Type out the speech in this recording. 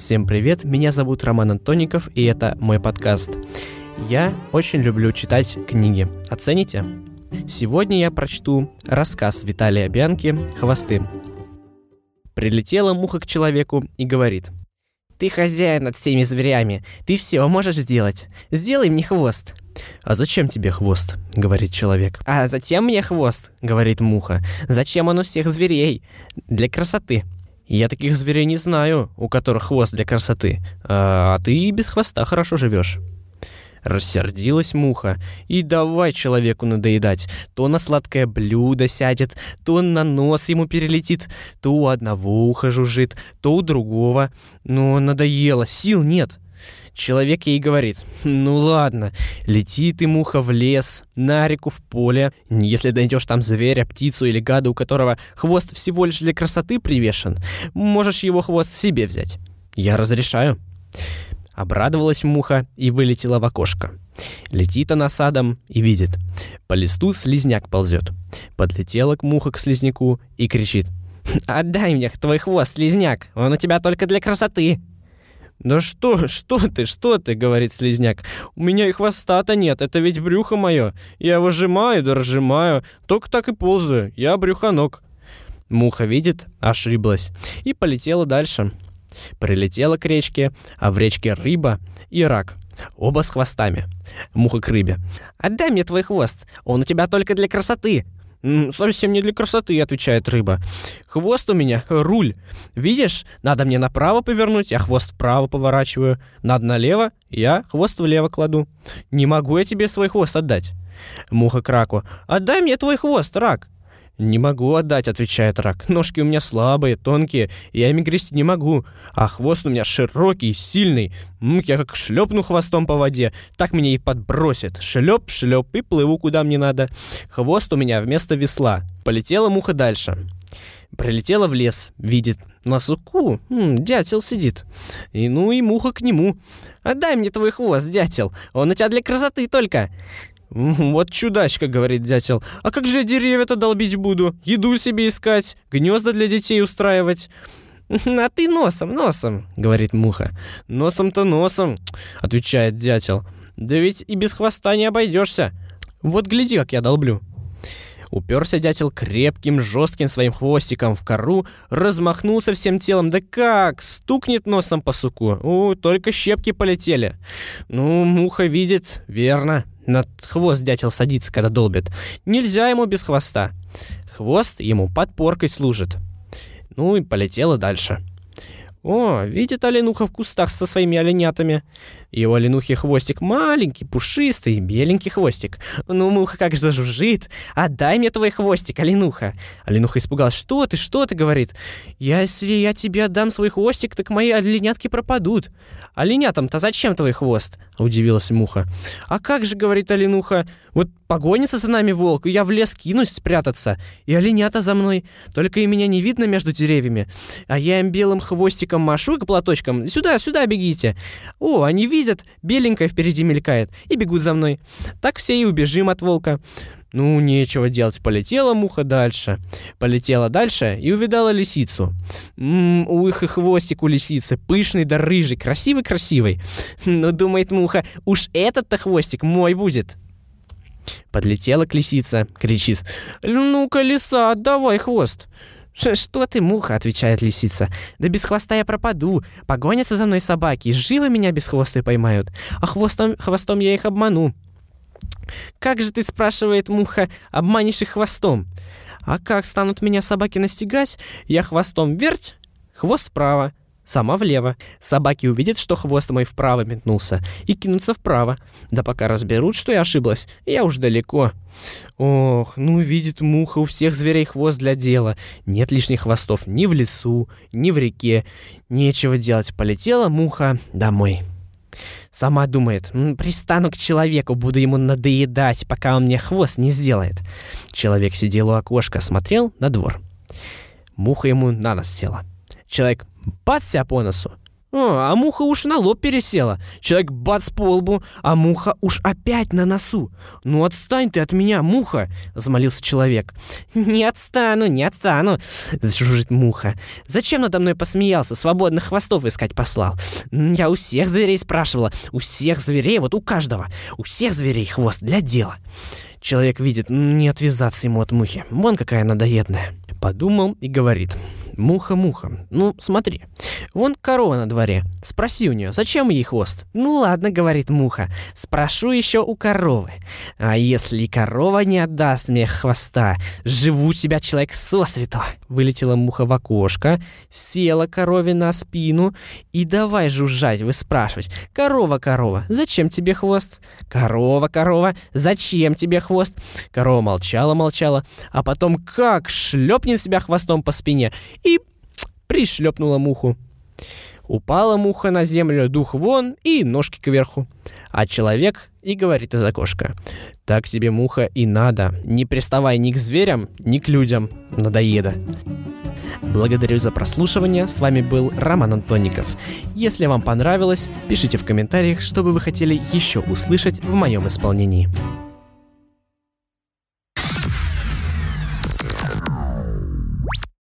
Всем привет, меня зовут Роман Антоников, и это мой подкаст. Я очень люблю читать книги. Оцените? Сегодня я прочту рассказ Виталия Бианки «Хвосты». Прилетела муха к человеку и говорит. «Ты хозяин над всеми зверями, ты все можешь сделать. Сделай мне хвост». «А зачем тебе хвост?» — говорит человек. «А зачем мне хвост?» — говорит муха. «Зачем он у всех зверей? Для красоты». Я таких зверей не знаю, у которых хвост для красоты. А, а ты без хвоста хорошо живешь. Рассердилась муха и давай человеку надоедать. То на сладкое блюдо сядет, то на нос ему перелетит, то у одного уха жужжит, то у другого. Но надоело, сил нет. Человек ей говорит, ну ладно, лети ты, муха, в лес, на реку, в поле. Если найдешь там зверя, птицу или гада, у которого хвост всего лишь для красоты привешен, можешь его хвост себе взять. Я разрешаю. Обрадовалась муха и вылетела в окошко. Летит она садом и видит. По листу слизняк ползет. Подлетела к муха к слизняку и кричит. «Отдай мне твой хвост, слизняк! Он у тебя только для красоты!» «Да что, что ты, что ты?» — говорит слизняк. «У меня и хвоста-то нет, это ведь брюхо мое. Я выжимаю да разжимаю, только так и ползаю. Я брюхонок». Муха видит, ошиблась, и полетела дальше. Прилетела к речке, а в речке рыба и рак. Оба с хвостами. Муха к рыбе. «Отдай мне твой хвост, он у тебя только для красоты», «Совсем не для красоты», — отвечает рыба. «Хвост у меня — руль. Видишь, надо мне направо повернуть, я хвост вправо поворачиваю. Надо налево, я хвост влево кладу. Не могу я тебе свой хвост отдать». Муха к раку. «Отдай мне твой хвост, рак». «Не могу отдать», — отвечает рак. «Ножки у меня слабые, тонкие, я ими грести не могу. А хвост у меня широкий, сильный. М, я как шлепну хвостом по воде, так меня и подбросит. Шлеп, шлеп и плыву куда мне надо. Хвост у меня вместо весла. Полетела муха дальше». Прилетела в лес, видит, на суку м, дятел сидит. И ну и муха к нему. «Отдай мне твой хвост, дятел, он у тебя для красоты только». «Вот чудачка», — говорит дятел. «А как же я деревья-то долбить буду? Еду себе искать, гнезда для детей устраивать». «А ты носом, носом», — говорит муха. «Носом-то носом», — отвечает дятел. «Да ведь и без хвоста не обойдешься. Вот гляди, как я долблю». Уперся дятел крепким, жестким своим хвостиком в кору, размахнулся всем телом. Да как? Стукнет носом по суку. У, только щепки полетели. Ну, муха видит, верно. На хвост дятел садится, когда долбит. Нельзя ему без хвоста. Хвост ему подпоркой служит. Ну и полетела дальше. О, видит оленуха в кустах со своими оленятами. Его оленухи хвостик маленький, пушистый, беленький хвостик. Ну, муха как же зажужжит. Отдай мне твой хвостик, оленуха. Оленуха испугалась. Что ты, что ты, говорит. Если я тебе отдам свой хвостик, так мои оленятки пропадут. Оленятам-то зачем твой хвост? Удивилась муха. А как же, говорит оленуха, вот погонится за нами волк, и я в лес кинусь спрятаться. И оленята за мной. Только и меня не видно между деревьями. А я им белым хвостиком машу и платочком. Сюда, сюда бегите. О, они видят, беленькая впереди мелькает. И бегут за мной. Так все и убежим от волка. Ну, нечего делать, полетела муха дальше. Полетела дальше и увидала лисицу. Ммм, ух и хвостик у лисицы, пышный да рыжий, красивый-красивый. Ну, думает муха, уж этот-то хвостик мой будет. Подлетела к лисице, кричит. «Ну-ка, лиса, отдавай хвост!» «Что ты, муха?» — отвечает лисица. «Да без хвоста я пропаду. Погонятся за мной собаки, живо меня без хвоста поймают. А хвостом, хвостом я их обману». «Как же ты, — спрашивает муха, — обманешь их хвостом?» «А как станут меня собаки настигать? Я хвостом верть, хвост вправо, сама влево. Собаки увидят, что хвост мой вправо метнулся, и кинутся вправо. Да пока разберут, что я ошиблась, я уж далеко. Ох, ну видит муха у всех зверей хвост для дела. Нет лишних хвостов ни в лесу, ни в реке. Нечего делать, полетела муха домой. Сама думает, пристану к человеку, буду ему надоедать, пока он мне хвост не сделает. Человек сидел у окошка, смотрел на двор. Муха ему на нос села. Человек бац себя по носу. О, а муха уж на лоб пересела. Человек бац по лбу, а муха уж опять на носу. Ну отстань ты от меня, муха, взмолился человек. Не отстану, не отстану, зажужжит муха. Зачем надо мной посмеялся, свободных хвостов искать послал? Я у всех зверей спрашивала, у всех зверей, вот у каждого, у всех зверей хвост для дела. Человек видит, не отвязаться ему от мухи. Вон какая надоедная. Подумал и говорит. Муха-муха, ну смотри, вон корова на дворе. Спроси у нее, зачем ей хвост? Ну ладно, говорит муха, спрошу еще у коровы. А если корова не отдаст мне хвоста, живу тебя человек сосвету. Вылетела муха в окошко, села корове на спину и давай жужжать, вы спрашивать. Корова, корова, зачем тебе хвост? Корова, корова, зачем тебе хвост? Корова молчала, молчала, а потом как шлепнет себя хвостом по спине и пришлепнула муху. Упала муха на землю, дух вон и ножки кверху. А человек и говорит из окошка. Так тебе, муха, и надо. Не приставай ни к зверям, ни к людям. Надоеда. Благодарю за прослушивание. С вами был Роман Антоников. Если вам понравилось, пишите в комментариях, что бы вы хотели еще услышать в моем исполнении.